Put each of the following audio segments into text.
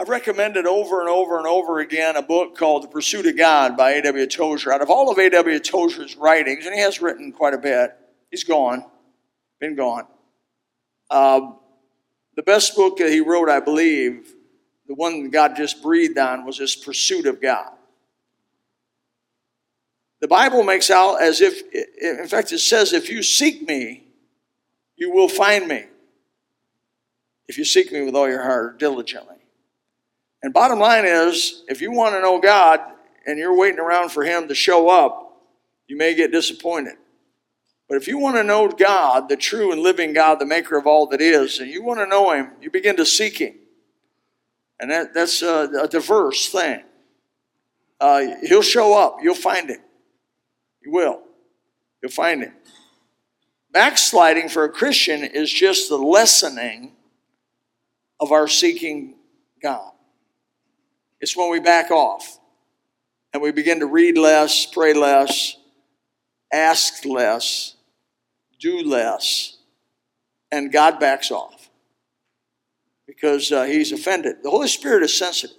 I've recommended over and over and over again a book called The Pursuit of God by A.W. Tozer. Out of all of A.W. Tozer's writings, and he has written quite a bit, he's gone, been gone. Uh, the best book that he wrote, I believe, the one God just breathed on, was his Pursuit of God. The Bible makes out as if, in fact, it says, if you seek me, you will find me. If you seek me with all your heart, diligently. And bottom line is, if you want to know God and you're waiting around for Him to show up, you may get disappointed. But if you want to know God, the true and living God, the maker of all that is, and you want to know Him, you begin to seek Him. And that, that's a, a diverse thing. Uh, he'll show up, you'll find Him. You will. You'll find Him. Backsliding for a Christian is just the lessening of our seeking God. It's when we back off and we begin to read less, pray less, ask less, do less, and God backs off because uh, he's offended. The Holy Spirit is sensitive,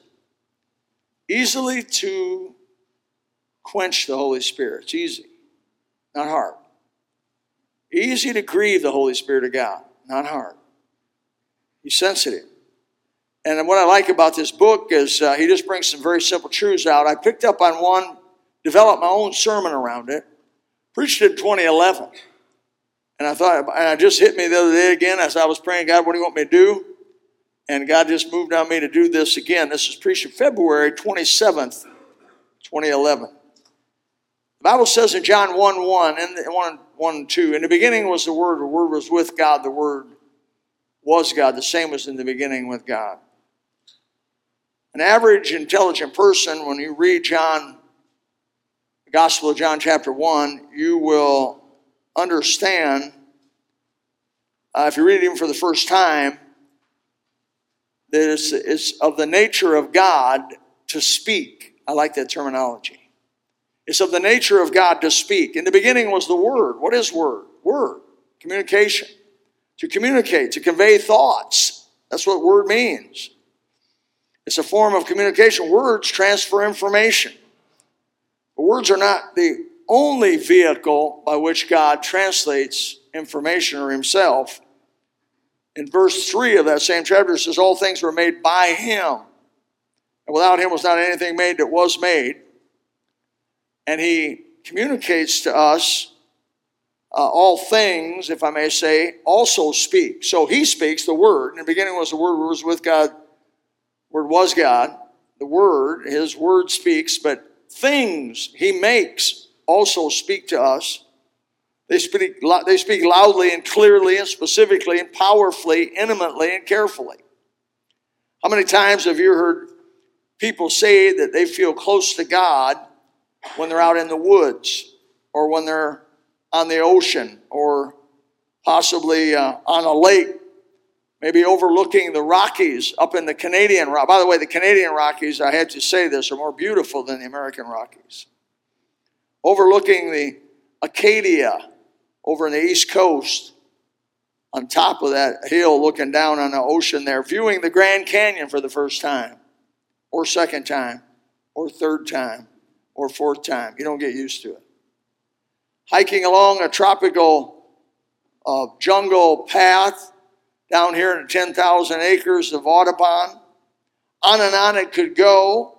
easily to quench the Holy Spirit. It's easy, not hard. Easy to grieve the Holy Spirit of God, not hard. He's sensitive. And what I like about this book is uh, he just brings some very simple truths out. I picked up on one, developed my own sermon around it, preached it in 2011. And I thought, and it just hit me the other day again as I was praying, God, what do you want me to do? And God just moved on me to do this again. This is preached in February 27th, 2011. The Bible says in John 1 1 and 1, 1 and 2, in the beginning was the Word, the Word was with God, the Word was God. The same was in the beginning with God. An average intelligent person, when you read John, the Gospel of John, chapter 1, you will understand, uh, if you read it even for the first time, that it's, it's of the nature of God to speak. I like that terminology. It's of the nature of God to speak. In the beginning was the Word. What is Word? Word. Communication. To communicate, to convey thoughts. That's what Word means. It's a form of communication. Words transfer information. But words are not the only vehicle by which God translates information or Himself. In verse 3 of that same chapter, it says, All things were made by Him. And without Him was not anything made that was made. And He communicates to us uh, all things, if I may say, also speak. So He speaks the Word. In the beginning was the Word, was with God Word was God. The Word, His Word speaks, but things He makes also speak to us. They speak, they speak loudly and clearly and specifically and powerfully, intimately and carefully. How many times have you heard people say that they feel close to God when they're out in the woods or when they're on the ocean or possibly uh, on a lake maybe overlooking the Rockies up in the Canadian. By the way, the Canadian Rockies, I had to say this, are more beautiful than the American Rockies. Overlooking the Acadia over in the East Coast, on top of that hill, looking down on the ocean there, viewing the Grand Canyon for the first time, or second time, or third time, or fourth time. You don't get used to it. Hiking along a tropical uh, jungle path down here in 10,000 acres of Audubon. On and on it could go.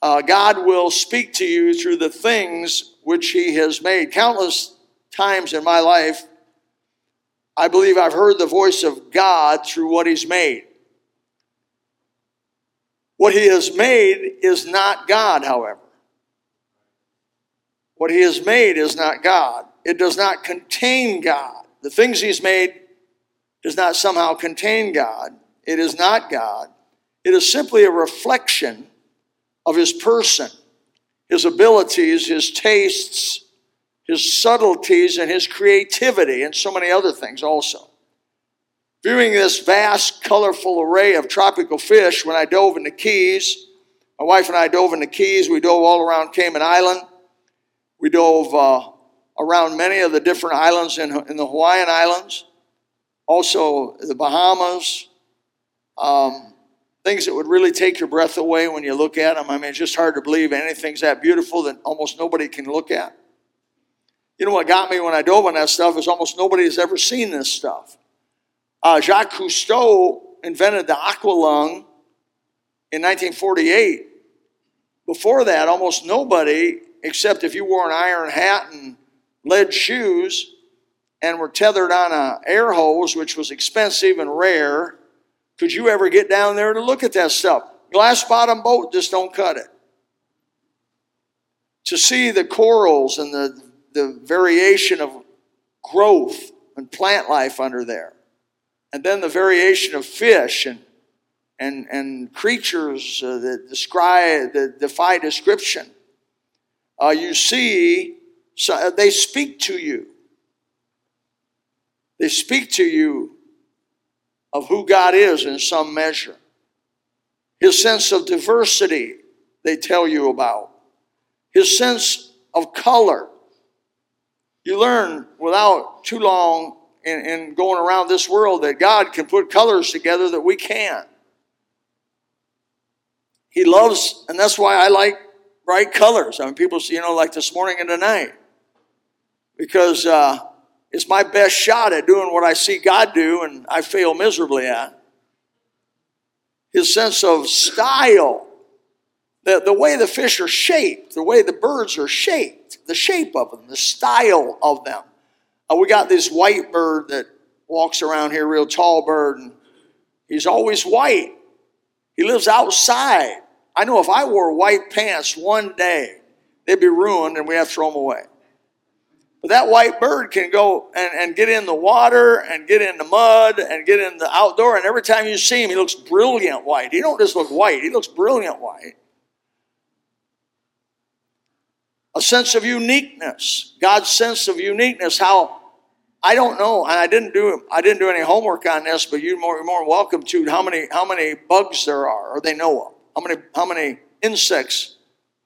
Uh, God will speak to you through the things which He has made. Countless times in my life, I believe I've heard the voice of God through what He's made. What He has made is not God, however. What He has made is not God. It does not contain God. The things He's made does not somehow contain God. It is not God. It is simply a reflection of his person, his abilities, his tastes, his subtleties, and his creativity, and so many other things also. Viewing this vast, colorful array of tropical fish when I dove in the Keys, my wife and I dove in the Keys. We dove all around Cayman Island. We dove uh, around many of the different islands in, in the Hawaiian Islands also the Bahamas. Um, things that would really take your breath away when you look at them. I mean, it's just hard to believe anything's that beautiful that almost nobody can look at. You know what got me when I dove on that stuff is almost nobody has ever seen this stuff. Uh, Jacques Cousteau invented the aqualung in 1948. Before that, almost nobody, except if you wore an iron hat and lead shoes and were tethered on a air hose, which was expensive and rare, could you ever get down there to look at that stuff? Glass bottom boat just don't cut it. To see the corals and the, the variation of growth and plant life under there, and then the variation of fish and and, and creatures uh, that describe that defy description. Uh, you see, so uh, they speak to you. They speak to you of who God is in some measure. His sense of diversity, they tell you about. His sense of color. You learn without too long in, in going around this world that God can put colors together that we can't. He loves, and that's why I like bright colors. I mean, people, say, you know, like this morning and tonight, because uh, it's my best shot at doing what I see God do, and I fail miserably at. His sense of style, the, the way the fish are shaped, the way the birds are shaped, the shape of them, the style of them. Uh, we got this white bird that walks around here, real tall bird, and he's always white. He lives outside. I know if I wore white pants one day, they'd be ruined and we have to throw them away. But that white bird can go and, and get in the water and get in the mud and get in the outdoor. And every time you see him, he looks brilliant white. He don't just look white, he looks brilliant white. A sense of uniqueness, God's sense of uniqueness, how I don't know, and I didn't do I didn't do any homework on this, but you're more, more welcome to how many how many bugs there are, or they know of. How many how many insects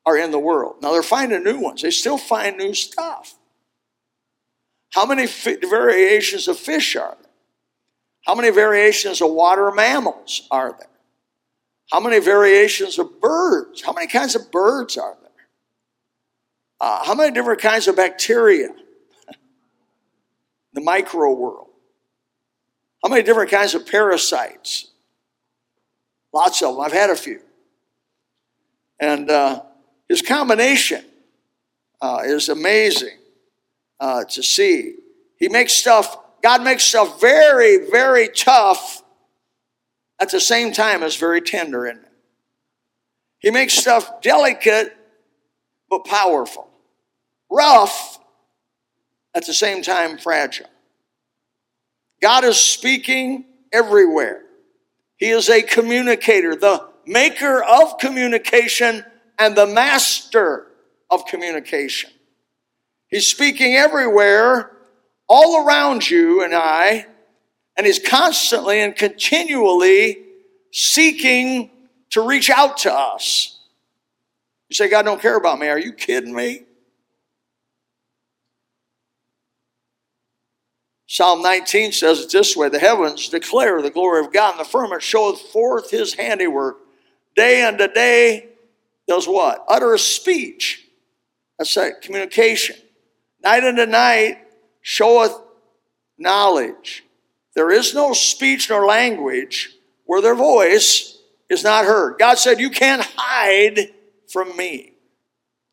are in the world? Now they're finding new ones. They still find new stuff. How many variations of fish are there? How many variations of water mammals are there? How many variations of birds? How many kinds of birds are there? Uh, how many different kinds of bacteria? the micro world. How many different kinds of parasites? Lots of them. I've had a few. And uh, his combination uh, is amazing uh, to see. He makes stuff, God makes stuff very, very tough at the same time as very tender in it. He makes stuff delicate but powerful, rough at the same time fragile. God is speaking everywhere. He is a communicator, the maker of communication and the master of communication. He's speaking everywhere, all around you and I, and He's constantly and continually seeking to reach out to us. You say, God don't care about me. Are you kidding me? Psalm 19 says it this way The heavens declare the glory of God, and the firmament showeth forth his handiwork. Day unto day does what? Utter a speech. That's that communication. Night unto night showeth knowledge. There is no speech nor language where their voice is not heard. God said, You can't hide from me.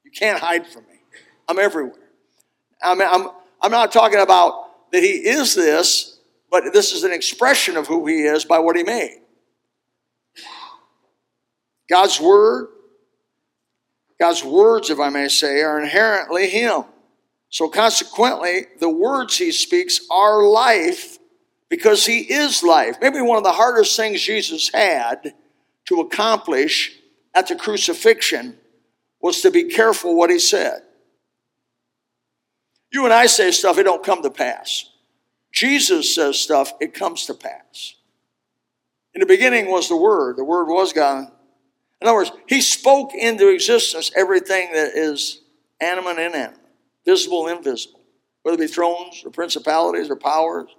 You can't hide from me. I'm everywhere. I mean, I'm, I'm not talking about that he is this, but this is an expression of who he is by what he made. God's word, God's words, if I may say, are inherently him. So consequently, the words he speaks are life because he is life. Maybe one of the hardest things Jesus had to accomplish at the crucifixion was to be careful what he said. You and I say stuff, it don't come to pass. Jesus says stuff, it comes to pass. In the beginning was the Word, the Word was God. In other words, He spoke into existence everything that is animate and inanimate, visible and invisible, whether it be thrones or principalities or powers.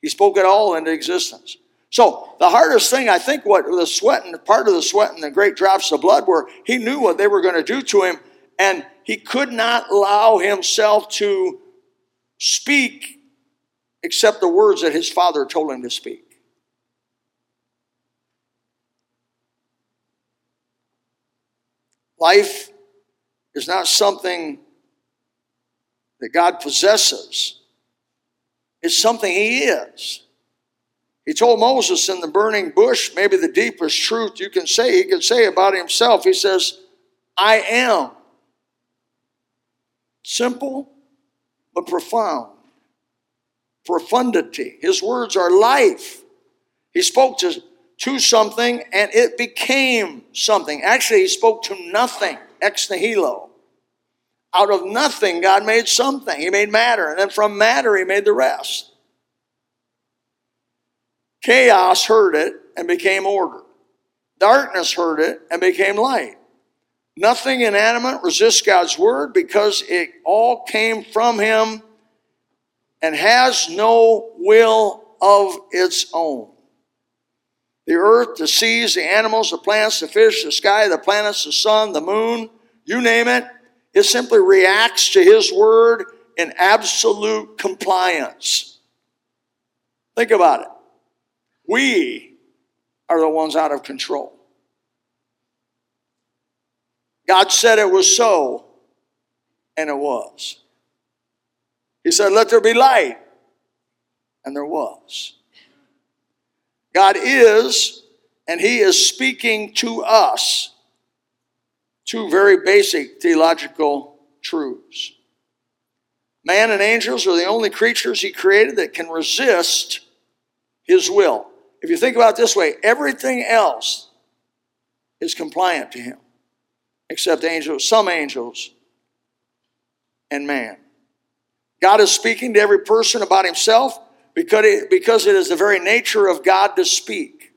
He spoke it all into existence. So the hardest thing, I think, what the sweat and part of the sweat and the great drops of blood were, he knew what they were going to do to him, and he could not allow himself to speak except the words that his father told him to speak. Life is not something that God possesses, is something He is. He told Moses in the burning bush, maybe the deepest truth you can say, he could say about himself. He says, I am. Simple, but profound. Profundity. His words are life. He spoke to, to something and it became something. Actually, he spoke to nothing, ex nihilo. Out of nothing, God made something. He made matter. And then from matter, He made the rest. Chaos heard it and became order. Darkness heard it and became light. Nothing inanimate resists God's word because it all came from Him and has no will of its own. The earth, the seas, the animals, the plants, the fish, the sky, the planets, the sun, the moon, you name it, it simply reacts to His word in absolute compliance. Think about it. We are the ones out of control. God said it was so, and it was. He said, Let there be light, and there was. God is, and He is speaking to us two very basic theological truths. Man and angels are the only creatures He created that can resist His will. If you think about it this way, everything else is compliant to him, except angels, some angels, and man. God is speaking to every person about himself because it, because it is the very nature of God to speak.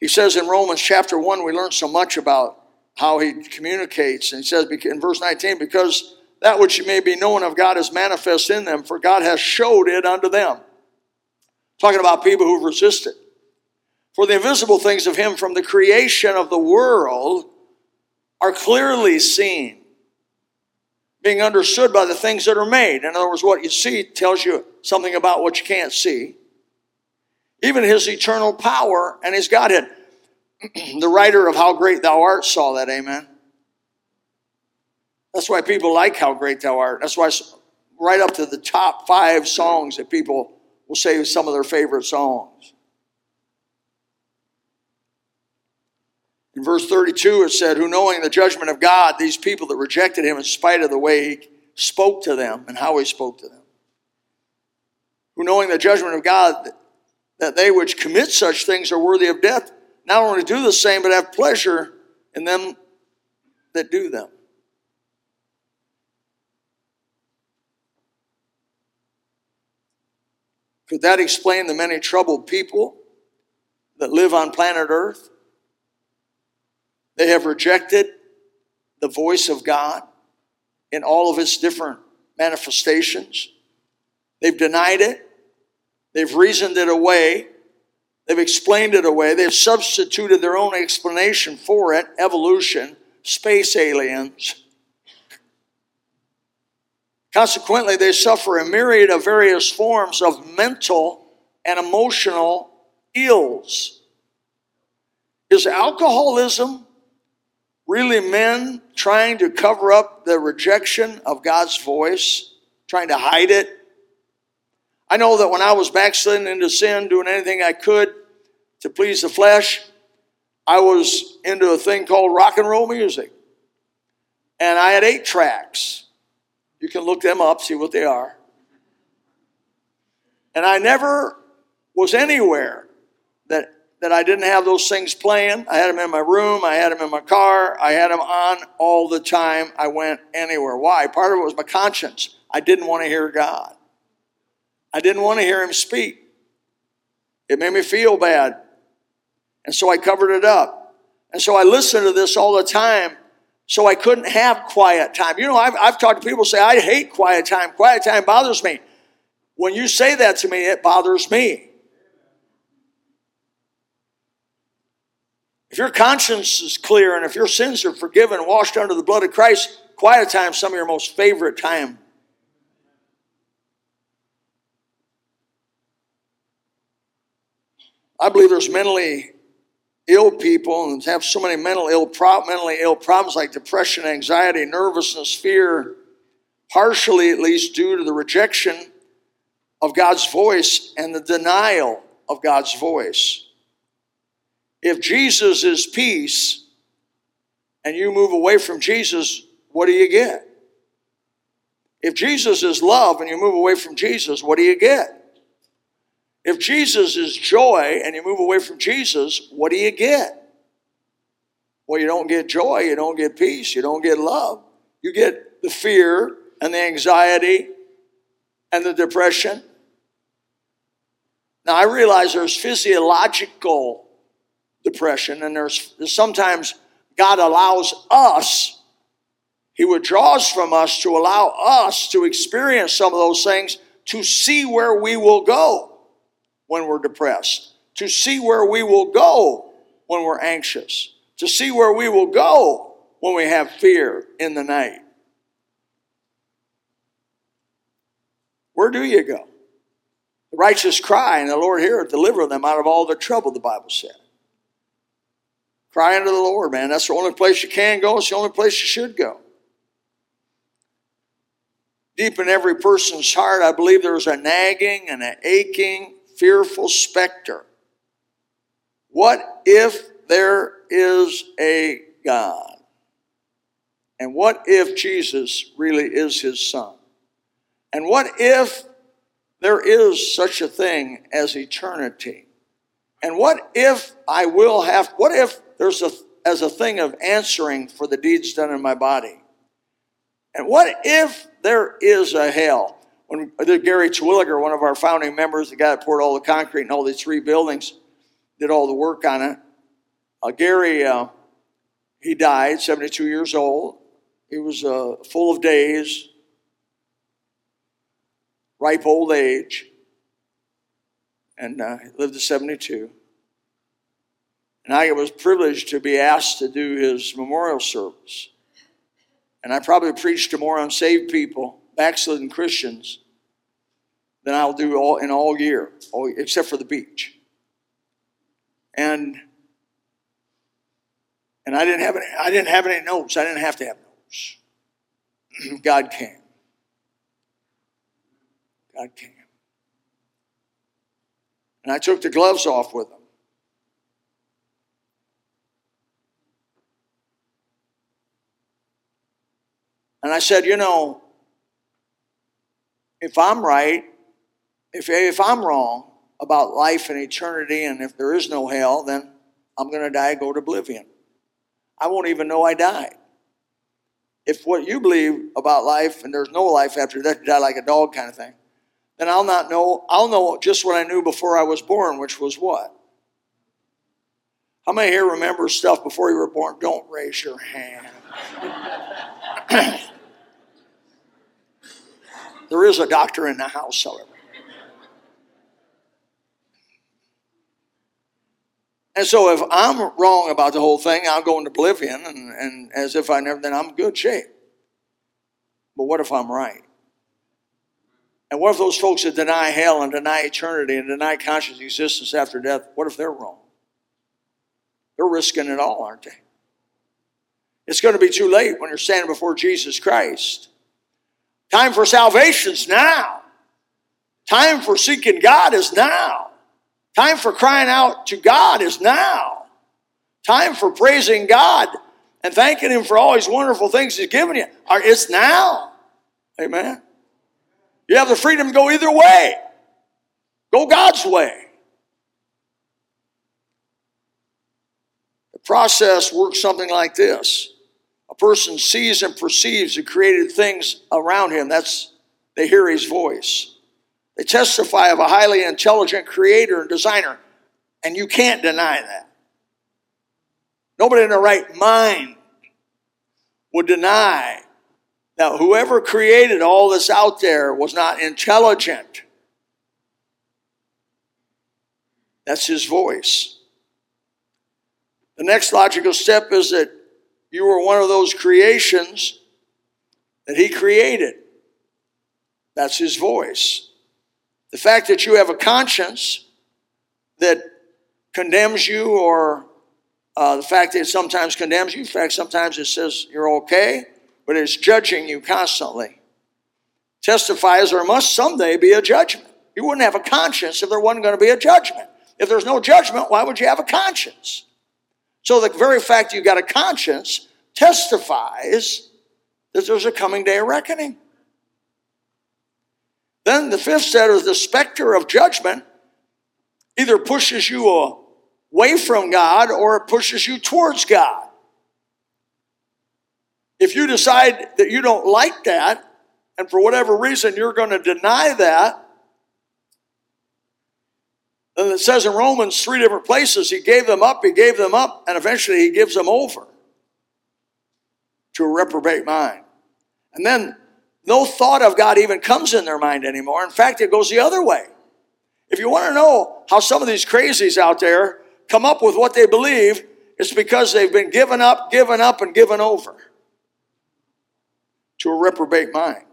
He says in Romans chapter 1, we learn so much about how he communicates. And he says in verse 19, because that which may be known of God is manifest in them, for God has showed it unto them. Talking about people who've resisted. For the invisible things of him from the creation of the world are clearly seen, being understood by the things that are made. In other words, what you see tells you something about what you can't see. Even his eternal power and his Godhead. the writer of How Great Thou Art saw that, amen. That's why people like How Great Thou Art. That's why right up to the top five songs that people will say some of their favorite songs. In verse 32, it said, Who knowing the judgment of God, these people that rejected him in spite of the way he spoke to them and how he spoke to them. Who knowing the judgment of God, that they which commit such things are worthy of death, not only do the same, but have pleasure in them that do them. Could that explain the many troubled people that live on planet Earth? They have rejected the voice of God in all of its different manifestations. They've denied it. They've reasoned it away. They've explained it away. They've substituted their own explanation for it evolution, space aliens. Consequently, they suffer a myriad of various forms of mental and emotional ills. Is alcoholism really men trying to cover up the rejection of God's voice, trying to hide it? I know that when I was backsliding into sin, doing anything I could to please the flesh, I was into a thing called rock and roll music. And I had eight tracks. You can look them up, see what they are. And I never was anywhere that, that I didn't have those things playing. I had them in my room, I had them in my car, I had them on all the time I went anywhere. Why? Part of it was my conscience. I didn't want to hear God, I didn't want to hear Him speak. It made me feel bad. And so I covered it up. And so I listened to this all the time so I couldn't have quiet time. You know, I've, I've talked to people say, I hate quiet time. Quiet time bothers me. When you say that to me, it bothers me. If your conscience is clear and if your sins are forgiven, washed under the blood of Christ, quiet time some of your most favorite time. I believe there's mentally ill people and have so many mental ill pro- mentally ill problems like depression, anxiety, nervousness, fear, partially at least due to the rejection of God's voice and the denial of God's voice. If Jesus is peace and you move away from Jesus, what do you get? If Jesus is love and you move away from Jesus, what do you get? If Jesus is joy and you move away from Jesus, what do you get? Well, you don't get joy, you don't get peace, you don't get love. You get the fear and the anxiety and the depression. Now, I realize there's physiological depression, and there's, there's sometimes God allows us, He withdraws from us to allow us to experience some of those things to see where we will go when we're depressed, to see where we will go when we're anxious, to see where we will go when we have fear in the night. Where do you go? The righteous cry, and the Lord heareth, deliver them out of all their trouble, the Bible said. Cry unto the Lord, man. That's the only place you can go. It's the only place you should go. Deep in every person's heart, I believe there's a nagging and an aching fearful specter. What if there is a God? And what if Jesus really is his son? And what if there is such a thing as eternity? And what if I will have, what if there's a, as a thing of answering for the deeds done in my body? And what if there is a hell? When Gary Terwilliger, one of our founding members, the guy that poured all the concrete in all these three buildings, did all the work on it. Uh, Gary, uh, he died, 72 years old. He was uh, full of days, ripe old age, and uh, lived to 72. And I was privileged to be asked to do his memorial service. And I probably preached to more unsaved people backslidden Christians than I'll do all in all year, all, except for the beach. And and I didn't have any, I didn't have any notes. I didn't have to have notes. God came. God came. And I took the gloves off with him. And I said, you know, if I'm right, if, if I'm wrong about life and eternity, and if there is no hell, then I'm going to die, go to oblivion. I won't even know I died. If what you believe about life and there's no life after death, you die like a dog kind of thing, then I'll not know, I'll know just what I knew before I was born, which was what? How many here remember stuff before you were born? Don't raise your hand. There is a doctor in the house, however. And so if I'm wrong about the whole thing, I'll go into oblivion and, and as if I never, then I'm in good shape. But what if I'm right? And what if those folks that deny hell and deny eternity and deny conscious existence after death, what if they're wrong? They're risking it all, aren't they? It's going to be too late when you're standing before Jesus Christ. Time for salvation's now. Time for seeking God is now. Time for crying out to God is now. Time for praising God and thanking Him for all His wonderful things He's given you. It's now. Amen. You have the freedom to go either way. Go God's way. The process works something like this a person sees and perceives the created things around him. That's they hear his voice. They testify of a highly intelligent creator and designer, and you can't deny that. Nobody in their right mind would deny that whoever created all this out there was not intelligent. That's his voice. The next logical step is that you were one of those creations that He created. That's His voice. The fact that you have a conscience that condemns you, or uh, the fact that it sometimes condemns you, in fact, sometimes it says you're okay, but it's judging you constantly, testifies there must someday be a judgment. You wouldn't have a conscience if there wasn't going to be a judgment. If there's no judgment, why would you have a conscience? So the very fact you've got a conscience testifies that there's a coming day of reckoning. Then the fifth set is the specter of judgment either pushes you away from God or it pushes you towards God. If you decide that you don't like that, and for whatever reason you're going to deny that, then it says in Romans three different places, he gave them up, he gave them up, and eventually he gives them over to a reprobate mind. And then no thought of God even comes in their mind anymore. In fact, it goes the other way. If you want to know how some of these crazies out there come up with what they believe, it's because they've been given up, given up, and given over to a reprobate mind.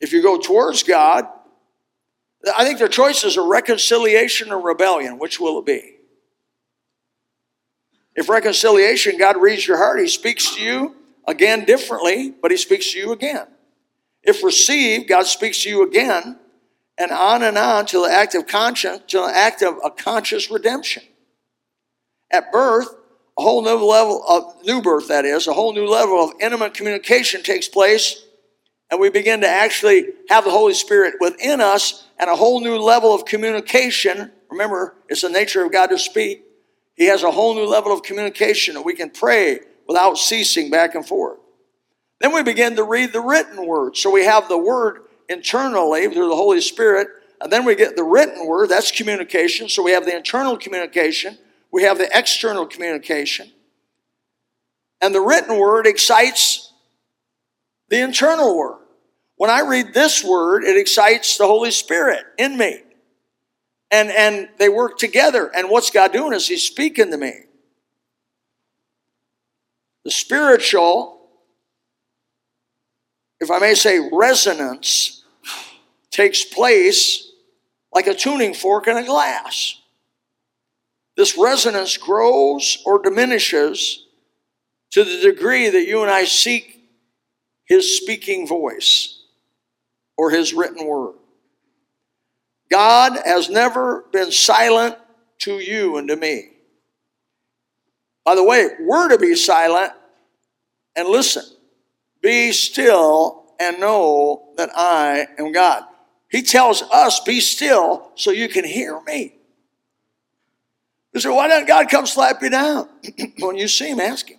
If you go towards God, I think their choices are reconciliation or rebellion. Which will it be? If reconciliation, God reads your heart, He speaks to you again differently, but He speaks to you again. If received, God speaks to you again, and on and on to the act of conscience, to the act of a conscious redemption. At birth, a whole new level of new birth, that is, a whole new level of intimate communication takes place, and we begin to actually have the Holy Spirit within us and a whole new level of communication. Remember, it's the nature of God to speak he has a whole new level of communication and we can pray without ceasing back and forth. Then we begin to read the written word. So we have the word internally through the Holy Spirit, and then we get the written word, that's communication. So we have the internal communication, we have the external communication. And the written word excites the internal word. When I read this word, it excites the Holy Spirit in me and and they work together. And what's god doing is he's speaking to me. The spiritual if i may say resonance takes place like a tuning fork in a glass. This resonance grows or diminishes to the degree that you and i seek his speaking voice or his written word God has never been silent to you and to me. By the way, we're to be silent and listen. Be still and know that I am God. He tells us, be still so you can hear me. You say, why doesn't God come slap you down? when you see him, ask him.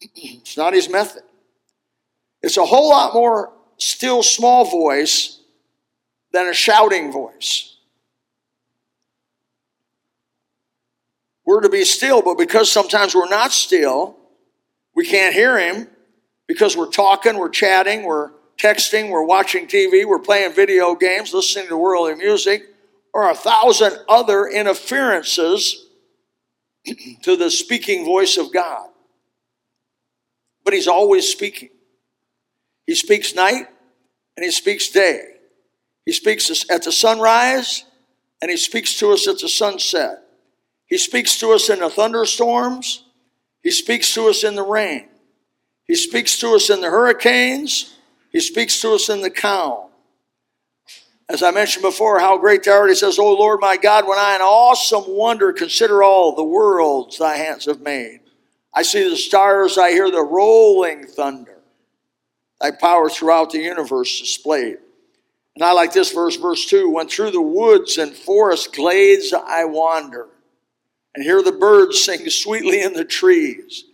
it's not his method. It's a whole lot more still small voice than a shouting voice. We're to be still, but because sometimes we're not still, we can't hear him because we're talking, we're chatting, we're texting, we're watching TV, we're playing video games, listening to worldly music, or a thousand other interferences to the speaking voice of God. But he's always speaking. He speaks night and he speaks day. He speaks at the sunrise and he speaks to us at the sunset. He speaks to us in the thunderstorms. He speaks to us in the rain. He speaks to us in the hurricanes. He speaks to us in the calm. As I mentioned before, how great thou art. He says, O Lord my God, when I in awesome wonder consider all the worlds thy hands have made. I see the stars, I hear the rolling thunder. Thy power throughout the universe displayed. And I like this verse, verse 2 When through the woods and forest glades I wander, and hear the birds sing sweetly in the trees.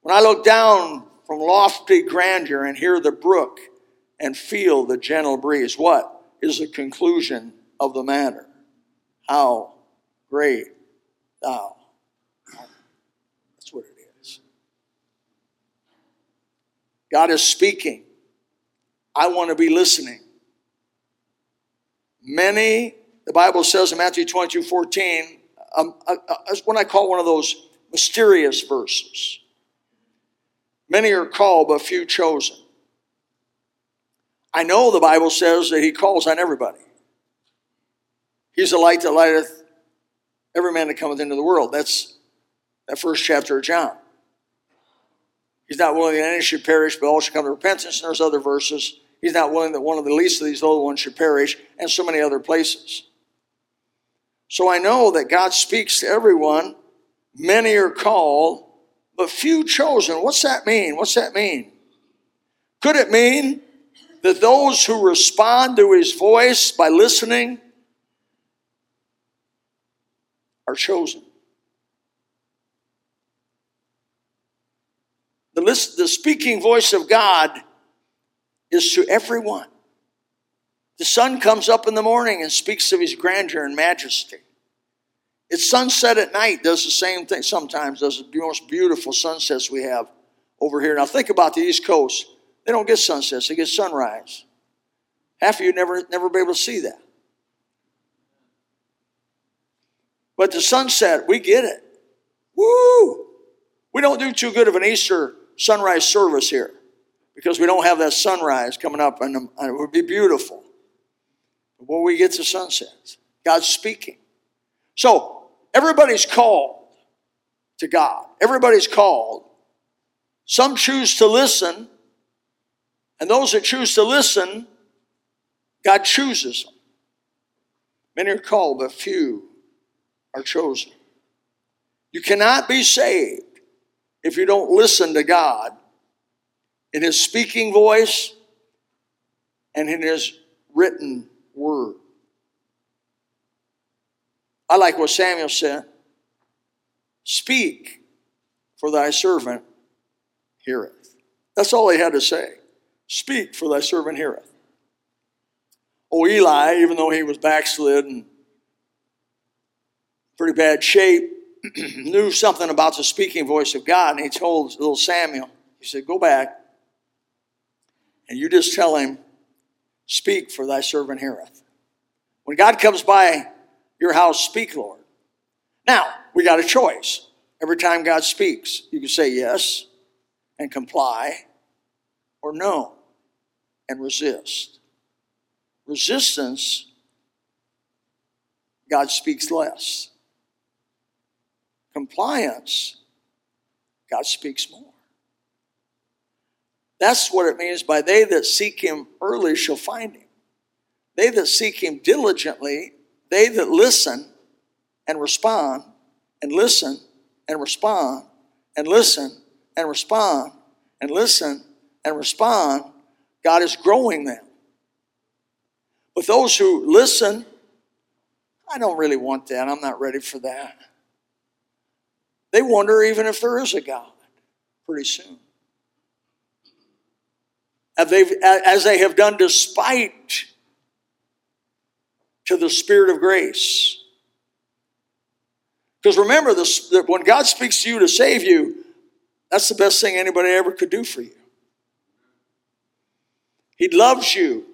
When I look down from lofty grandeur and hear the brook and feel the gentle breeze, what is the conclusion of the matter? How great thou That's what it is. God is speaking. I want to be listening. Many the Bible says in Matthew 22 14, um, uh, uh, what I call one of those mysterious verses. Many are called, but few chosen. I know the Bible says that He calls on everybody. He's a light that lighteth every man that cometh into the world. That's that first chapter of John. He's not willing that any should perish, but all should come to repentance. And there's other verses. He's not willing that one of the least of these little ones should perish, and so many other places. So I know that God speaks to everyone. Many are called, but few chosen. What's that mean? What's that mean? Could it mean that those who respond to his voice by listening are chosen? The, list, the speaking voice of God is to everyone. The sun comes up in the morning and speaks of his grandeur and majesty. It's sunset at night, does the same thing sometimes, does the most beautiful sunsets we have over here. Now think about the East Coast. They don't get sunsets, they get sunrise. Half of you never never be able to see that. But the sunset, we get it. Woo! We don't do too good of an Easter sunrise service here because we don't have that sunrise coming up, and, um, it would be beautiful. Before we get to sunsets, God's speaking. So everybody's called to God. Everybody's called. Some choose to listen, and those that choose to listen, God chooses them. Many are called, but few are chosen. You cannot be saved if you don't listen to God in His speaking voice and in His written word. I like what Samuel said Speak, for thy servant heareth. That's all he had to say. Speak, for thy servant heareth. Oh, Eli, even though he was backslid and pretty bad shape, knew something about the speaking voice of God, and he told little Samuel, he said, Go back and you just tell him, Speak, for thy servant heareth. When God comes by your house, speak, Lord. Now, we got a choice. Every time God speaks, you can say yes and comply, or no and resist. Resistance, God speaks less compliance, God speaks more. That's what it means by they that seek him early shall find him. They that seek him diligently, they that listen and respond and listen and respond and listen and respond and listen and respond, God is growing them. But those who listen, I don't really want that. I'm not ready for that. They wonder even if there is a God pretty soon. As they have done despite to the Spirit of grace. Because remember, this, that when God speaks to you to save you, that's the best thing anybody ever could do for you. He loves you.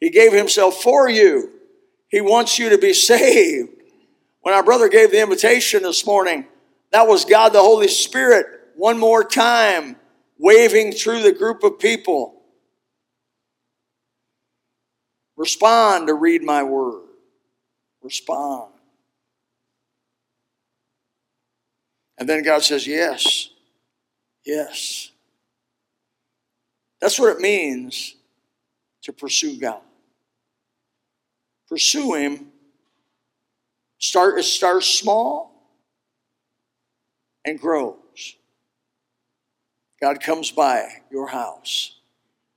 He gave himself for you. He wants you to be saved. When our brother gave the invitation this morning, that was God the Holy Spirit one more time waving through the group of people. Respond to read my word. Respond. And then God says, Yes, yes. That's what it means to pursue God. Pursue Him. Start, it starts small and grows. God comes by your house.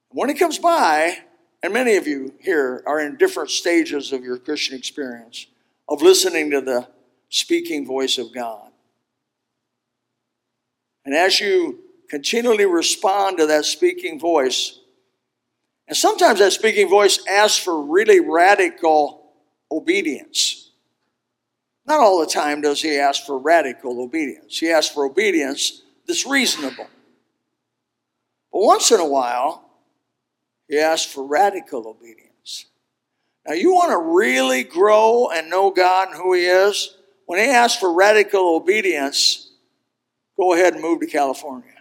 When He comes by, and many of you here are in different stages of your Christian experience of listening to the speaking voice of God. And as you continually respond to that speaking voice, and sometimes that speaking voice asks for really radical obedience. Not all the time does he ask for radical obedience. He asks for obedience that's reasonable. But once in a while, he asks for radical obedience. Now, you want to really grow and know God and who He is? When He asks for radical obedience, go ahead and move to California.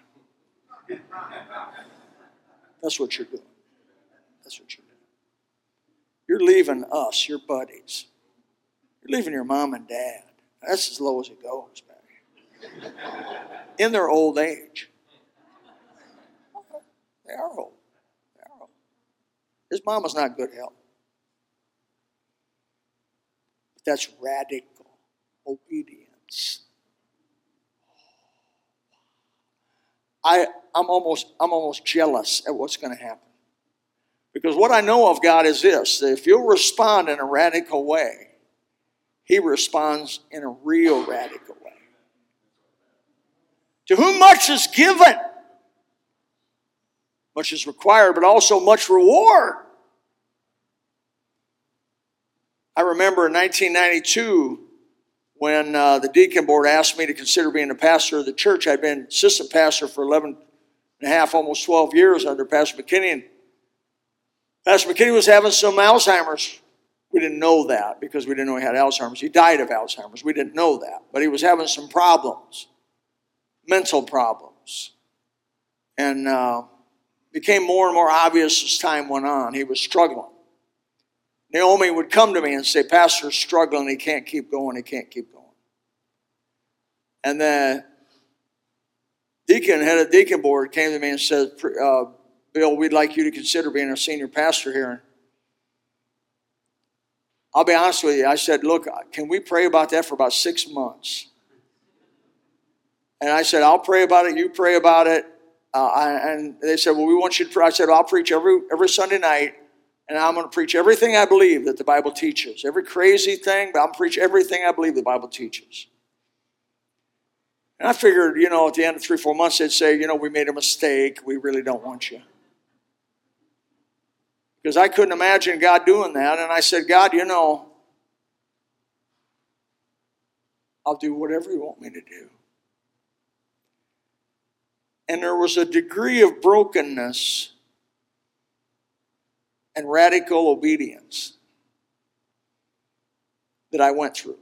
That's what you're doing. That's what you're doing. You're leaving us, your buddies. You're leaving your mom and dad. That's as low as it goes, baby. In their old age. They are old. His mama's not good health. But that's radical obedience. I, I'm almost I'm almost jealous at what's going to happen. Because what I know of God is this that if you'll respond in a radical way, He responds in a real radical way. To whom much is given, much is required, but also much reward. I remember in 1992 when uh, the deacon board asked me to consider being a pastor of the church. I'd been assistant pastor for 11 and a half, almost 12 years under Pastor McKinney. Pastor McKinney was having some Alzheimer's. We didn't know that because we didn't know he had Alzheimer's. He died of Alzheimer's. We didn't know that. But he was having some problems, mental problems. And uh, became more and more obvious as time went on. He was struggling. Naomi would come to me and say, Pastor's struggling. He can't keep going. He can't keep going. And the deacon, head of deacon board, came to me and said, uh, Bill, we'd like you to consider being a senior pastor here. I'll be honest with you. I said, Look, can we pray about that for about six months? And I said, I'll pray about it. You pray about it. Uh, and they said, Well, we want you to pray. I said, I'll preach every, every Sunday night, and I'm going to preach everything I believe that the Bible teaches. Every crazy thing, but I'm preach everything I believe the Bible teaches. And I figured, you know, at the end of three, four months, they'd say, You know, we made a mistake. We really don't want you. Because I couldn't imagine God doing that. And I said, God, you know, I'll do whatever you want me to do and there was a degree of brokenness and radical obedience that I went through.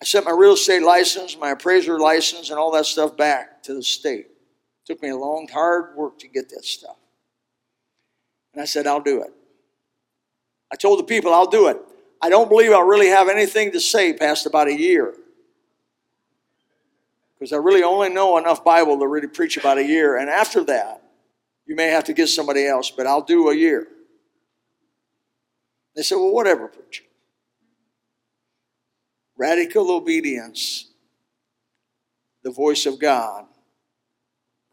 I sent my real estate license, my appraiser license, and all that stuff back to the state. It took me a long, hard work to get that stuff. And I said, I'll do it. I told the people, I'll do it. I don't believe I'll really have anything to say past about a year because I really only know enough Bible to really preach about a year. And after that, you may have to get somebody else, but I'll do a year. They said, Well, whatever, preacher. Radical obedience, the voice of God,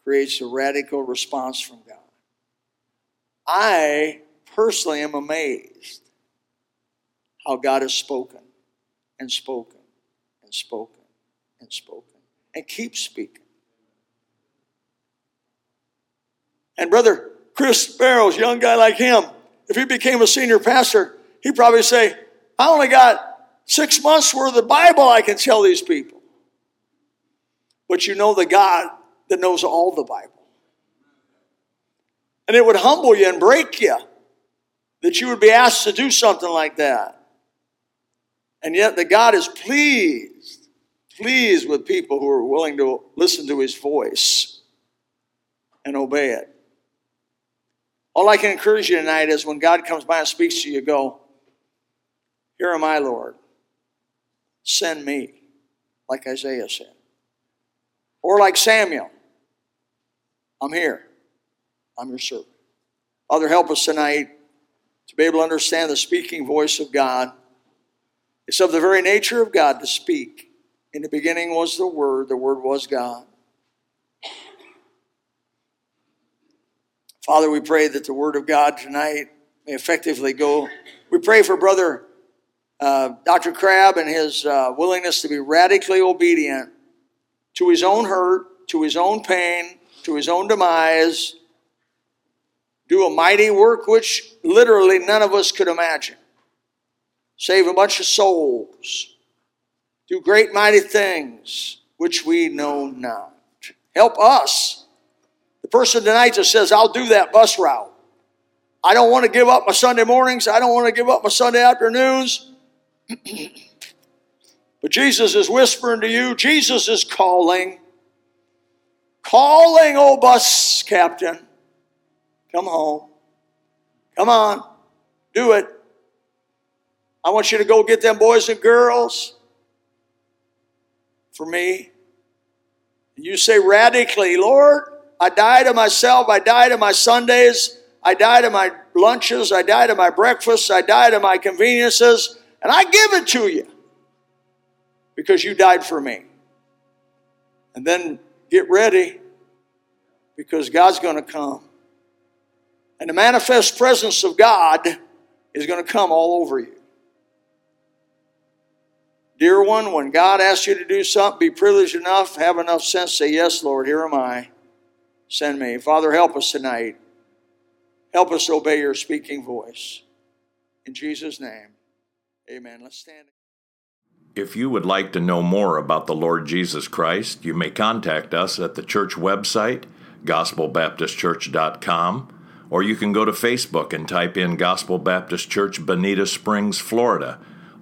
creates a radical response from God. I personally am amazed how God has spoken and spoken and spoken and spoken and keep speaking. And brother Chris Barrows, young guy like him, if he became a senior pastor, he'd probably say, I only got six months worth of Bible I can tell these people. But you know the God that knows all the Bible. And it would humble you and break you that you would be asked to do something like that. And yet the God is pleased pleased with people who are willing to listen to his voice and obey it. All I can encourage you tonight is when God comes by and speaks to you, go, Here am I, Lord. Send me, like Isaiah said. Or like Samuel, I'm here. I'm your servant. Father, help us tonight to be able to understand the speaking voice of God. It's of the very nature of God to speak. In the beginning was the Word, the Word was God. Father, we pray that the Word of God tonight may effectively go. We pray for Brother uh, Dr. Crabb and his uh, willingness to be radically obedient to his own hurt, to his own pain, to his own demise, do a mighty work which literally none of us could imagine. Save a bunch of souls do great mighty things which we know not. Help us. The person tonight that says, I'll do that bus route. I don't want to give up my Sunday mornings. I don't want to give up my Sunday afternoons. but Jesus is whispering to you. Jesus is calling. Calling, oh bus captain. Come home. Come on. Do it. I want you to go get them boys and girls for me. You say radically, Lord, I die to myself. I die to my Sundays. I die to my lunches. I die to my breakfasts. I die to my conveniences. And I give it to you because you died for me. And then get ready because God's going to come. And the manifest presence of God is going to come all over you. Dear one, when God asks you to do something, be privileged enough, have enough sense, say, Yes, Lord, here am I. Send me. Father, help us tonight. Help us obey your speaking voice. In Jesus' name, amen. Let's stand. If you would like to know more about the Lord Jesus Christ, you may contact us at the church website, gospelbaptistchurch.com, or you can go to Facebook and type in Gospel Baptist Church, Bonita Springs, Florida.